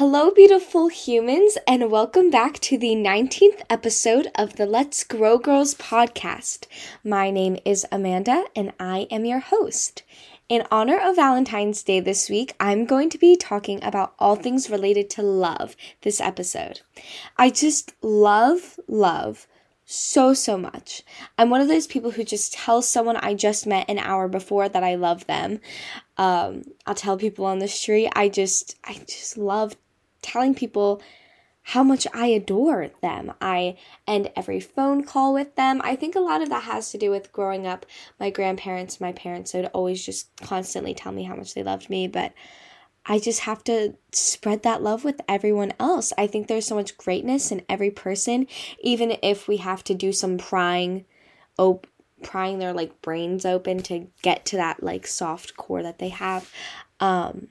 Hello, beautiful humans, and welcome back to the 19th episode of the Let's Grow Girls podcast. My name is Amanda, and I am your host. In honor of Valentine's Day this week, I'm going to be talking about all things related to love this episode. I just love love so, so much. I'm one of those people who just tells someone I just met an hour before that I love them. Um, I'll tell people on the street. I just, I just love telling people how much I adore them. I end every phone call with them. I think a lot of that has to do with growing up. My grandparents, my parents would always just constantly tell me how much they loved me, but I just have to spread that love with everyone else. I think there's so much greatness in every person, even if we have to do some prying, op- prying their like brains open to get to that like soft core that they have. Um,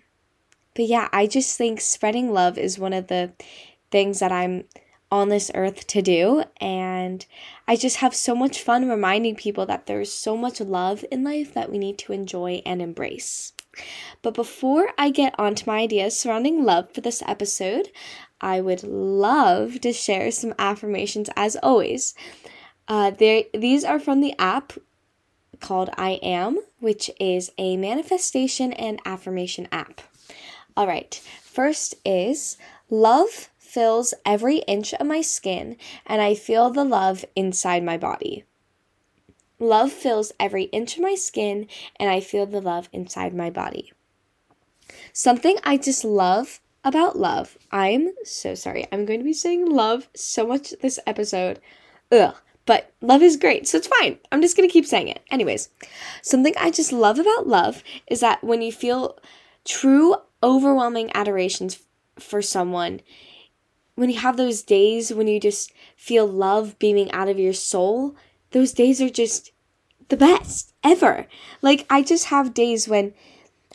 but yeah, I just think spreading love is one of the things that I'm on this earth to do. And I just have so much fun reminding people that there's so much love in life that we need to enjoy and embrace. But before I get on to my ideas surrounding love for this episode, I would love to share some affirmations as always. Uh, these are from the app called I Am, which is a manifestation and affirmation app. All right, first is love fills every inch of my skin, and I feel the love inside my body. Love fills every inch of my skin, and I feel the love inside my body. Something I just love about love. I'm so sorry. I'm going to be saying love so much this episode. Ugh. But love is great, so it's fine. I'm just to keep saying it. Anyways, something I just love about love is that when you feel true, overwhelming adorations for someone, when you have those days when you just feel love beaming out of your soul, those days are just the best ever. Like, I just have days when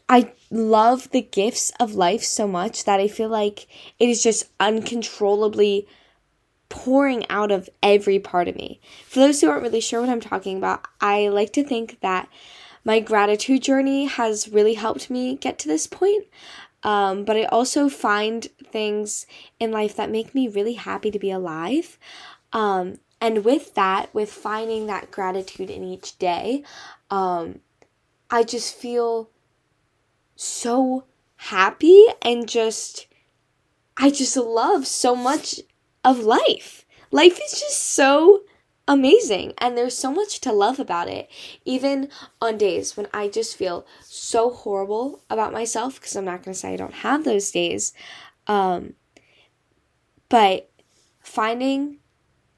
I love the gifts of life so much that I feel like it is just uncontrollably pouring out of every part of me. For those who aren't really sure what I'm talking about, I like to think that my gratitude journey has really helped me get to this point. Um, but I also find things in life that make me really happy to be alive. Um, and with that, with finding that gratitude in each day, um, I just feel so happy and just, I just love so much of life. Life is just so amazing and there's so much to love about it even on days when i just feel so horrible about myself because i'm not going to say i don't have those days um, but finding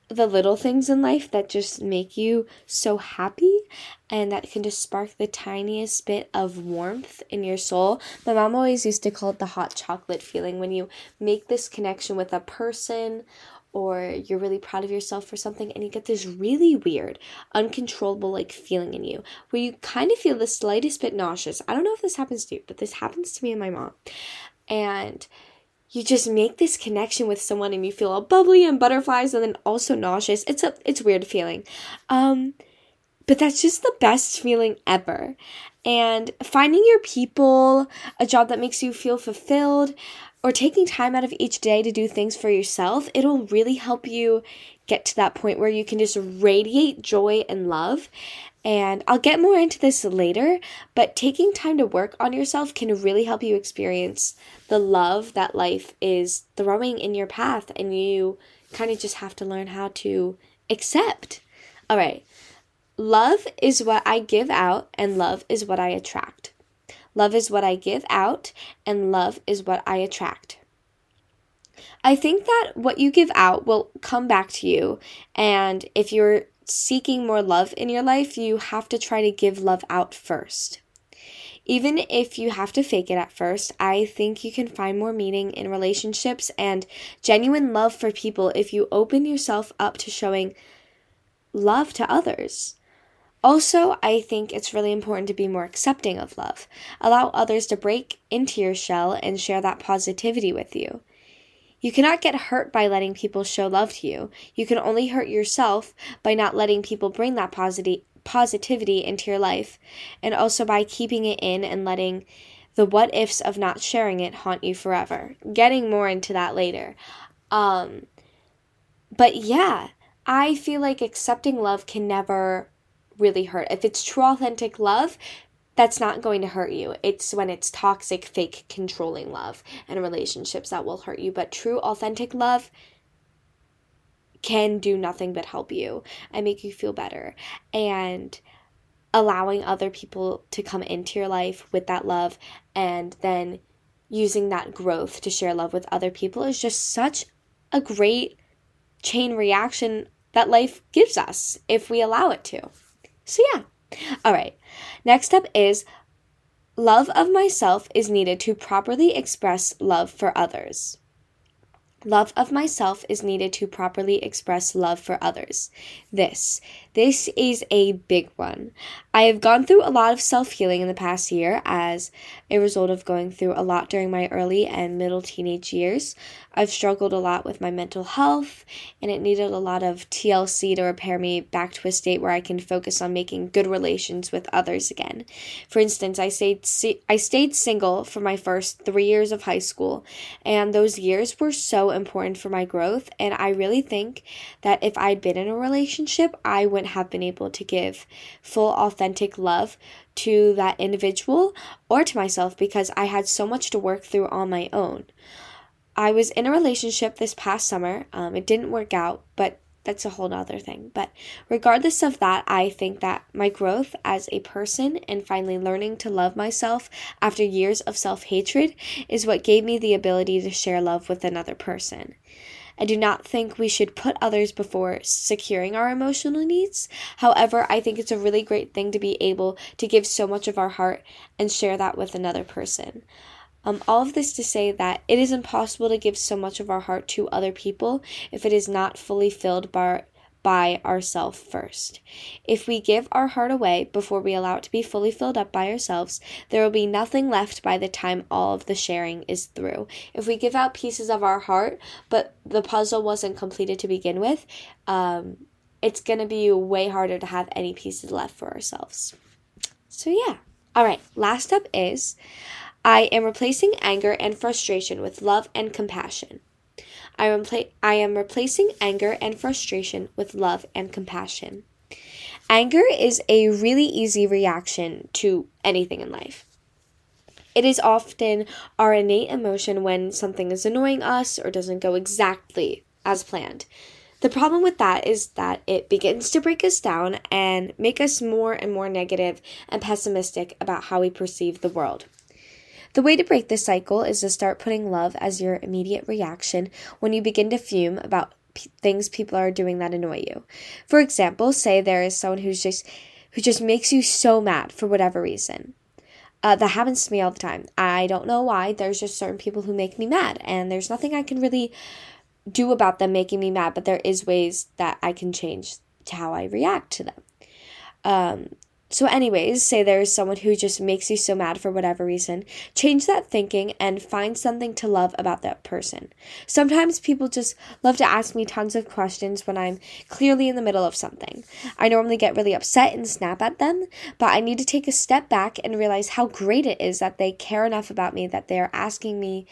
the little things in life that just make you so happy and that can just spark the tiniest bit of warmth in your soul. My mom always used to call it the hot chocolate feeling when you make this connection with a person or you're really proud of yourself for something and you get this really weird, uncontrollable like feeling in you where you kind of feel the slightest bit nauseous. I don't know if this happens to you, but this happens to me and my mom. And you just make this connection with someone and you feel all bubbly and butterflies and then also nauseous. It's a it's a weird feeling. Um but that's just the best feeling ever. And finding your people, a job that makes you feel fulfilled, or taking time out of each day to do things for yourself, it'll really help you get to that point where you can just radiate joy and love. And I'll get more into this later, but taking time to work on yourself can really help you experience the love that life is throwing in your path, and you kind of just have to learn how to accept. All right, love is what I give out, and love is what I attract. Love is what I give out, and love is what I attract. I think that what you give out will come back to you, and if you're seeking more love in your life, you have to try to give love out first. Even if you have to fake it at first, I think you can find more meaning in relationships and genuine love for people if you open yourself up to showing love to others. Also, I think it's really important to be more accepting of love. Allow others to break into your shell and share that positivity with you. You cannot get hurt by letting people show love to you. You can only hurt yourself by not letting people bring that positivity positivity into your life and also by keeping it in and letting the what ifs of not sharing it haunt you forever. Getting more into that later. Um, but yeah, I feel like accepting love can never really hurt. If it's true, authentic love, that's not going to hurt you. It's when it's toxic, fake, controlling love and relationships that will hurt you. But true, authentic love can do nothing but help you and make you feel better. And allowing other people to come into your life with that love and then using that growth to share love with other people is just such a great chain reaction that life gives us if we allow it to. So, yeah. All right. Next up is love of myself is needed to properly express love for others. Love of myself is needed to properly express love for others. This, this is a big one. I have gone through a lot of self healing in the past year as a result of going through a lot during my early and middle teenage years. I've struggled a lot with my mental health, and it needed a lot of TLC to repair me back to a state where I can focus on making good relations with others again. For instance, I stayed I stayed single for my first 3 years of high school, and those years were so important for my growth, and I really think that if I'd been in a relationship, I wouldn't have been able to give full authentic love to that individual or to myself because I had so much to work through on my own. I was in a relationship this past summer. Um, it didn't work out, but that's a whole other thing. But regardless of that, I think that my growth as a person and finally learning to love myself after years of self hatred is what gave me the ability to share love with another person. I do not think we should put others before securing our emotional needs. However, I think it's a really great thing to be able to give so much of our heart and share that with another person. Um, all of this to say that it is impossible to give so much of our heart to other people if it is not fully filled by, by ourselves first. If we give our heart away before we allow it to be fully filled up by ourselves, there will be nothing left by the time all of the sharing is through. If we give out pieces of our heart, but the puzzle wasn't completed to begin with, um, it's going to be way harder to have any pieces left for ourselves. So, yeah. All right, last up is I am replacing anger and frustration with love and compassion. I am, I am replacing anger and frustration with love and compassion. Anger is a really easy reaction to anything in life. It is often our innate emotion when something is annoying us or doesn't go exactly as planned. The problem with that is that it begins to break us down and make us more and more negative and pessimistic about how we perceive the world. The way to break this cycle is to start putting love as your immediate reaction when you begin to fume about p- things people are doing that annoy you. For example, say there is someone who's just who just makes you so mad for whatever reason. Uh, that happens to me all the time. I don't know why. There's just certain people who make me mad, and there's nothing I can really do about them making me mad, but there is ways that I can change to how I react to them. Um, so, anyways, say there's someone who just makes you so mad for whatever reason. Change that thinking and find something to love about that person. Sometimes people just love to ask me tons of questions when I'm clearly in the middle of something. I normally get really upset and snap at them, but I need to take a step back and realize how great it is that they care enough about me that they're asking me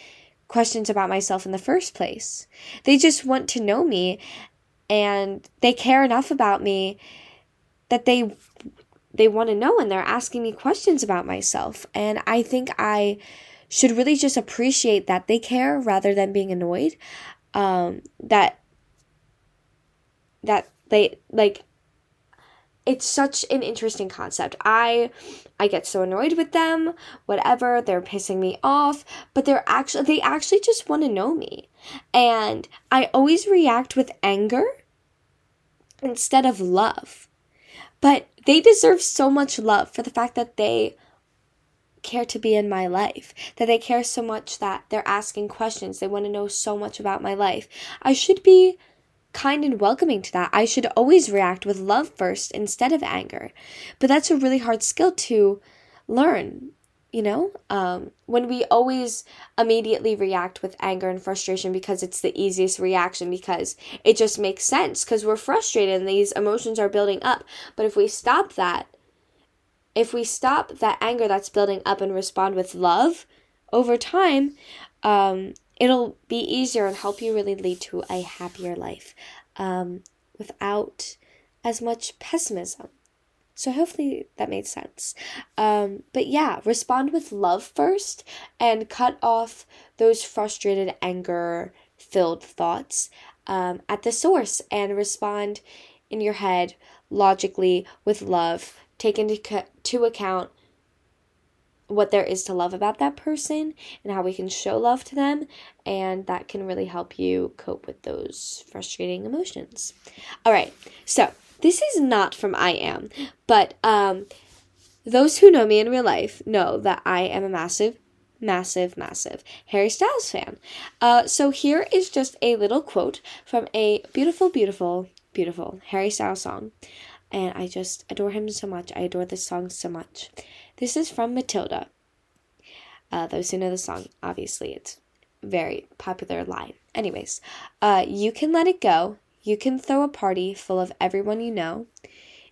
questions about myself in the first place. They just want to know me and they care enough about me that they they want to know and they're asking me questions about myself. And I think I should really just appreciate that they care rather than being annoyed. Um, that that they like it's such an interesting concept. I I get so annoyed with them, whatever, they're pissing me off, but they're actually they actually just want to know me. And I always react with anger instead of love. But they deserve so much love for the fact that they care to be in my life, that they care so much that they're asking questions, they want to know so much about my life. I should be kind and welcoming to that. I should always react with love first instead of anger. But that's a really hard skill to learn you know um, when we always immediately react with anger and frustration because it's the easiest reaction because it just makes sense because we're frustrated and these emotions are building up but if we stop that if we stop that anger that's building up and respond with love, over time, um, it'll be easier and help you really lead to a happier life um, without as much pessimism. So hopefully that made sense. Um, but yeah, respond with love first and cut off those frustrated, anger filled thoughts um, at the source and respond in your head logically with love. Take into to account what there is to love about that person and how we can show love to them and that can really help you cope with those frustrating emotions. All right. So, this is not from I am, but um those who know me in real life know that I am a massive massive, massive Harry Styles fan. Uh, so here is just a little quote from a beautiful, beautiful, beautiful Harry Styles song. And I just adore him so much. I adore this song so much. This is from Matilda. Uh, those who know the song, obviously, it's very popular line. Anyways, uh, you can let it go. You can throw a party full of everyone you know.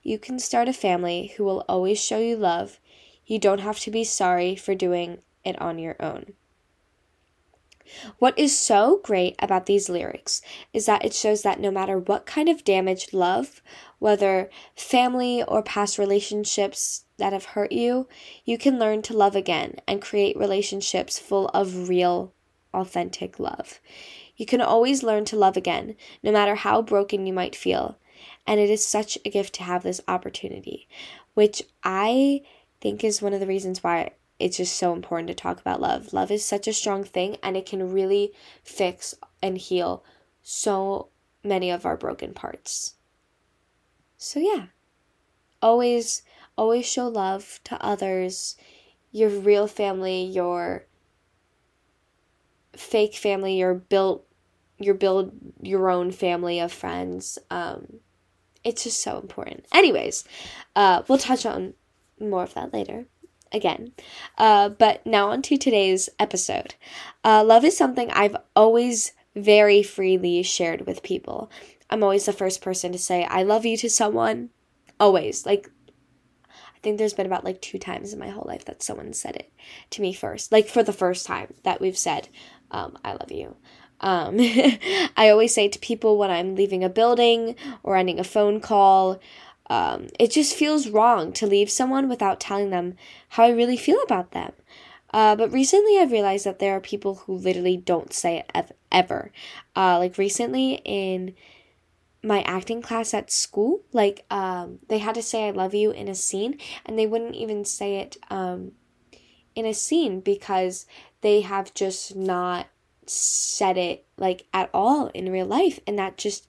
You can start a family who will always show you love. You don't have to be sorry for doing it on your own. What is so great about these lyrics is that it shows that no matter what kind of damaged love, whether family or past relationships that have hurt you, you can learn to love again and create relationships full of real, authentic love. You can always learn to love again, no matter how broken you might feel. And it is such a gift to have this opportunity, which I think is one of the reasons why it's just so important to talk about love. Love is such a strong thing and it can really fix and heal so many of our broken parts. So yeah. Always always show love to others, your real family, your fake family, your built your build your own family of friends. Um it's just so important. Anyways, uh we'll touch on more of that later again. Uh, but now on to today's episode. Uh, love is something I've always very freely shared with people. I'm always the first person to say I love you to someone. Always. Like I think there's been about like two times in my whole life that someone said it to me first. Like for the first time that we've said um, I love you. Um, I always say to people when I'm leaving a building or ending a phone call, um, it just feels wrong to leave someone without telling them how I really feel about them. Uh, but recently, I've realized that there are people who literally don't say it ev- ever. Uh, like recently in my acting class at school, like um, they had to say "I love you" in a scene, and they wouldn't even say it um, in a scene because they have just not said it like at all in real life, and that just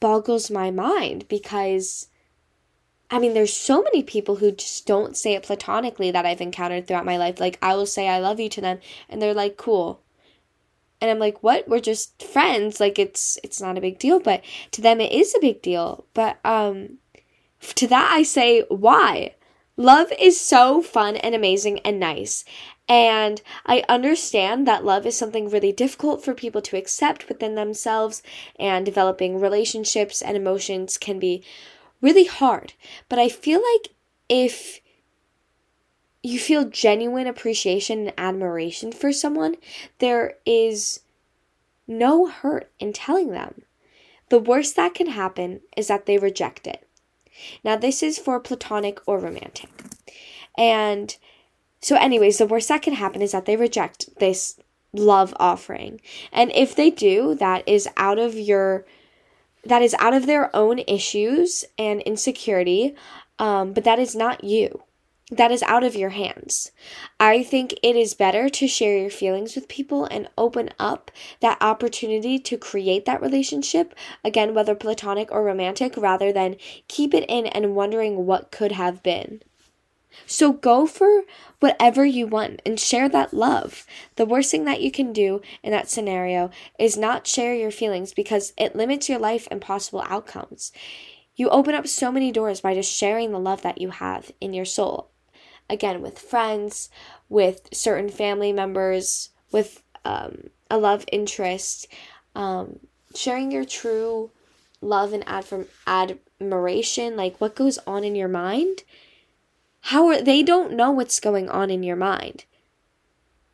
boggles my mind because I mean, there's so many people who just don't say it platonically that I've encountered throughout my life. Like, I will say I love you to them, and they're like, cool. And I'm like, what? We're just friends. Like, it's it's not a big deal, but to them it is a big deal. But um, to that I say, why? Love is so fun and amazing and nice. And I understand that love is something really difficult for people to accept within themselves, and developing relationships and emotions can be really hard. But I feel like if you feel genuine appreciation and admiration for someone, there is no hurt in telling them. The worst that can happen is that they reject it. Now, this is for platonic or romantic. And so, anyways, the worst that can happen is that they reject this love offering. And if they do, that is out of your that is out of their own issues and insecurity, um, but that is not you. That is out of your hands. I think it is better to share your feelings with people and open up that opportunity to create that relationship, again, whether platonic or romantic, rather than keep it in and wondering what could have been. So go for whatever you want and share that love. The worst thing that you can do in that scenario is not share your feelings because it limits your life and possible outcomes. You open up so many doors by just sharing the love that you have in your soul. Again, with friends, with certain family members, with um, a love interest, um, sharing your true love and admiration, like what goes on in your mind how are they don't know what's going on in your mind.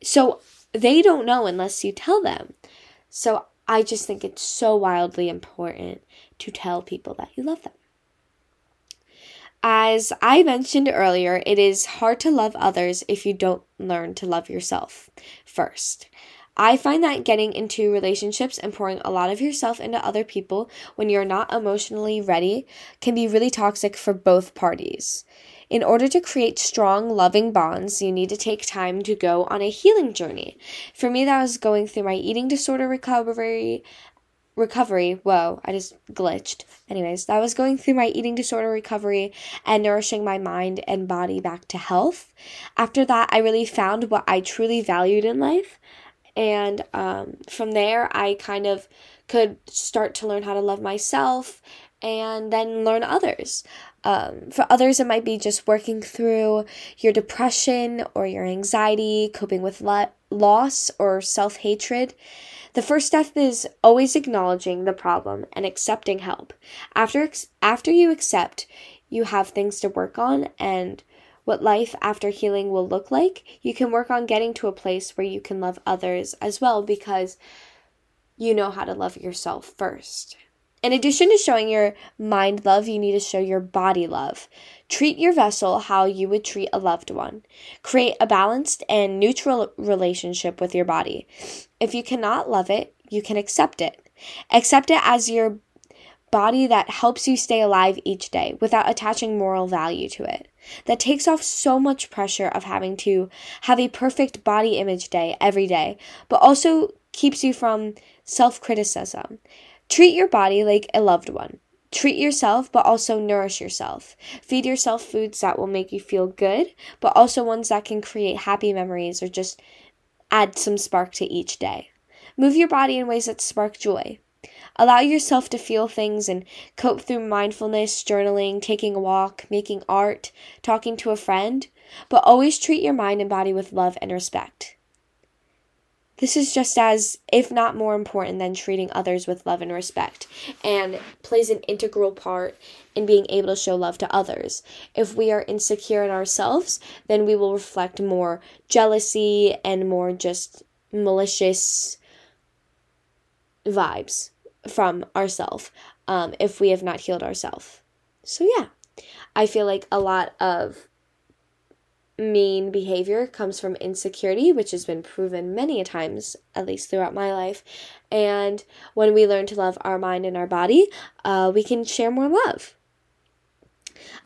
So they don't know unless you tell them. So I just think it's so wildly important to tell people that you love them. As I mentioned earlier, it is hard to love others if you don't learn to love yourself first. I find that getting into relationships and pouring a lot of yourself into other people when you're not emotionally ready can be really toxic for both parties. In order to create strong, loving bonds, you need to take time to go on a healing journey. For me, that was going through my eating disorder recovery. Recovery, whoa, I just glitched. Anyways, that was going through my eating disorder recovery and nourishing my mind and body back to health. After that, I really found what I truly valued in life and um, from there, I kind of could start to learn how to love myself and then learn others. Um, for others, it might be just working through your depression or your anxiety, coping with lo- loss or self hatred. The first step is always acknowledging the problem and accepting help. After, after you accept, you have things to work on and what life after healing will look like, you can work on getting to a place where you can love others as well because you know how to love yourself first. In addition to showing your mind love, you need to show your body love. Treat your vessel how you would treat a loved one. Create a balanced and neutral relationship with your body. If you cannot love it, you can accept it. Accept it as your body that helps you stay alive each day without attaching moral value to it. That takes off so much pressure of having to have a perfect body image day every day, but also keeps you from self criticism. Treat your body like a loved one. Treat yourself, but also nourish yourself. Feed yourself foods that will make you feel good, but also ones that can create happy memories or just add some spark to each day. Move your body in ways that spark joy. Allow yourself to feel things and cope through mindfulness, journaling, taking a walk, making art, talking to a friend, but always treat your mind and body with love and respect. This is just as, if not more important than treating others with love and respect, and plays an integral part in being able to show love to others. If we are insecure in ourselves, then we will reflect more jealousy and more just malicious vibes from ourself um, if we have not healed ourselves. So, yeah, I feel like a lot of mean behavior comes from insecurity, which has been proven many a times, at least throughout my life. And when we learn to love our mind and our body, uh, we can share more love.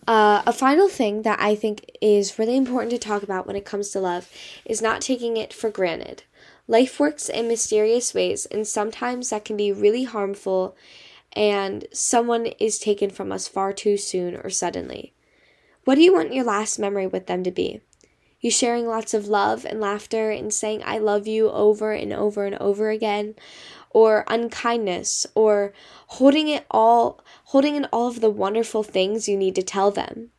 Uh, a final thing that I think is really important to talk about when it comes to love is not taking it for granted. Life works in mysterious ways, and sometimes that can be really harmful, and someone is taken from us far too soon or suddenly. What do you want your last memory with them to be? You sharing lots of love and laughter and saying, I love you over and over and over again? Or unkindness, or holding it all, holding in all of the wonderful things you need to tell them.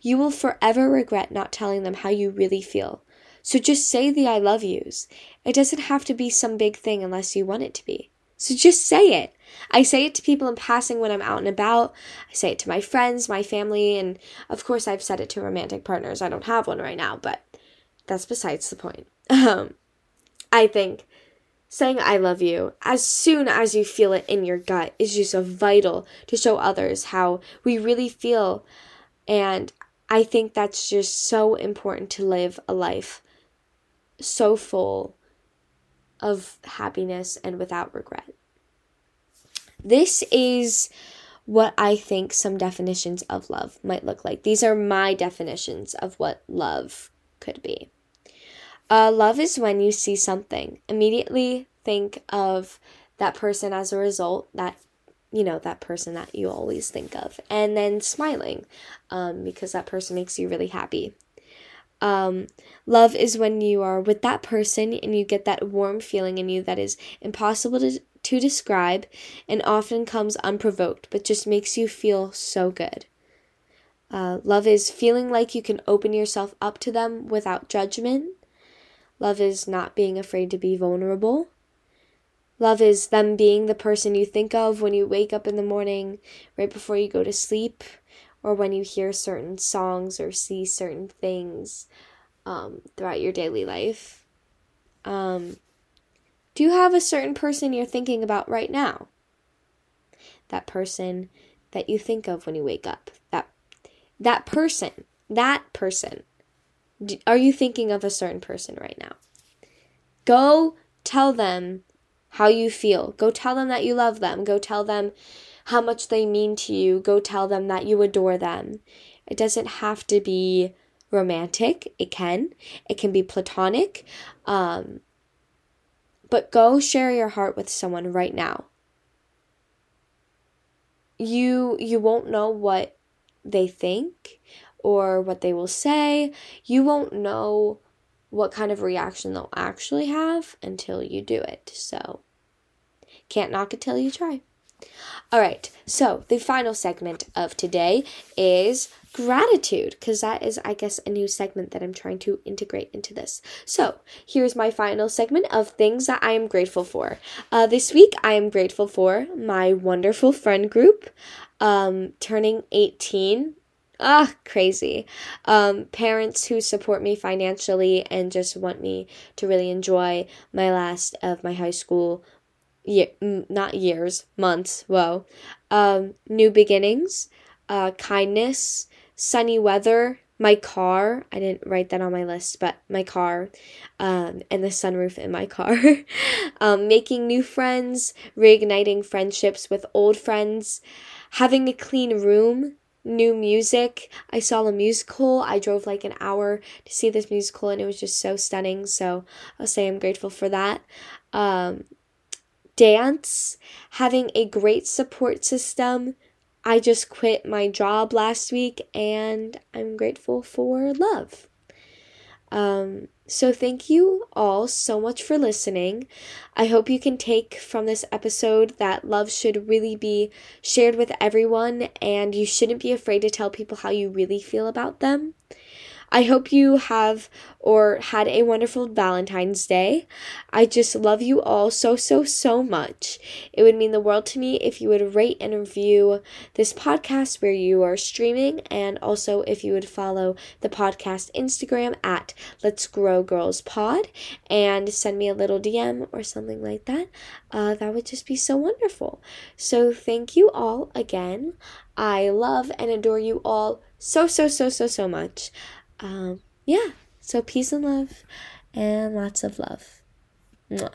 You will forever regret not telling them how you really feel. So just say the I love yous. It doesn't have to be some big thing unless you want it to be. So just say it. I say it to people in passing when I'm out and about. I say it to my friends, my family, and of course I've said it to romantic partners. I don't have one right now, but that's besides the point. Um, I think saying I love you as soon as you feel it in your gut is just so vital to show others how we really feel. And I think that's just so important to live a life so full of happiness and without regret. This is what I think some definitions of love might look like. These are my definitions of what love could be. Uh, love is when you see something, immediately think of that person as a result, that you know, that person that you always think of, and then smiling um, because that person makes you really happy. Um, love is when you are with that person and you get that warm feeling in you that is impossible to, to describe and often comes unprovoked, but just makes you feel so good. Uh, love is feeling like you can open yourself up to them without judgment. Love is not being afraid to be vulnerable. Love is them being the person you think of when you wake up in the morning, right before you go to sleep, or when you hear certain songs or see certain things um, throughout your daily life. Um, do you have a certain person you're thinking about right now? That person that you think of when you wake up. That that person. That person. Are you thinking of a certain person right now? Go tell them how you feel. Go tell them that you love them. Go tell them how much they mean to you. Go tell them that you adore them. It doesn't have to be romantic. It can. It can be platonic. Um, but go share your heart with someone right now. You you won't know what they think or what they will say. You won't know what kind of reaction they'll actually have until you do it. So, can't knock it till you try. All right, so the final segment of today is gratitude, because that is, I guess, a new segment that I'm trying to integrate into this. So, here's my final segment of things that I am grateful for. Uh, this week, I am grateful for my wonderful friend group um, turning 18 ah crazy um, parents who support me financially and just want me to really enjoy my last of my high school year not years months whoa um, new beginnings uh, kindness sunny weather my car i didn't write that on my list but my car um, and the sunroof in my car um, making new friends reigniting friendships with old friends having a clean room new music. I saw a musical. I drove like an hour to see this musical and it was just so stunning. So I'll say I'm grateful for that. Um, dance, having a great support system. I just quit my job last week and I'm grateful for love. Um, so, thank you all so much for listening. I hope you can take from this episode that love should really be shared with everyone, and you shouldn't be afraid to tell people how you really feel about them. I hope you have or had a wonderful Valentine's Day. I just love you all so, so, so much. It would mean the world to me if you would rate and review this podcast where you are streaming, and also if you would follow the podcast Instagram at Let's Grow Girls Pod and send me a little DM or something like that. Uh, that would just be so wonderful. So, thank you all again. I love and adore you all so, so, so, so, so much um, yeah, so peace and love and lots of love. Mwah.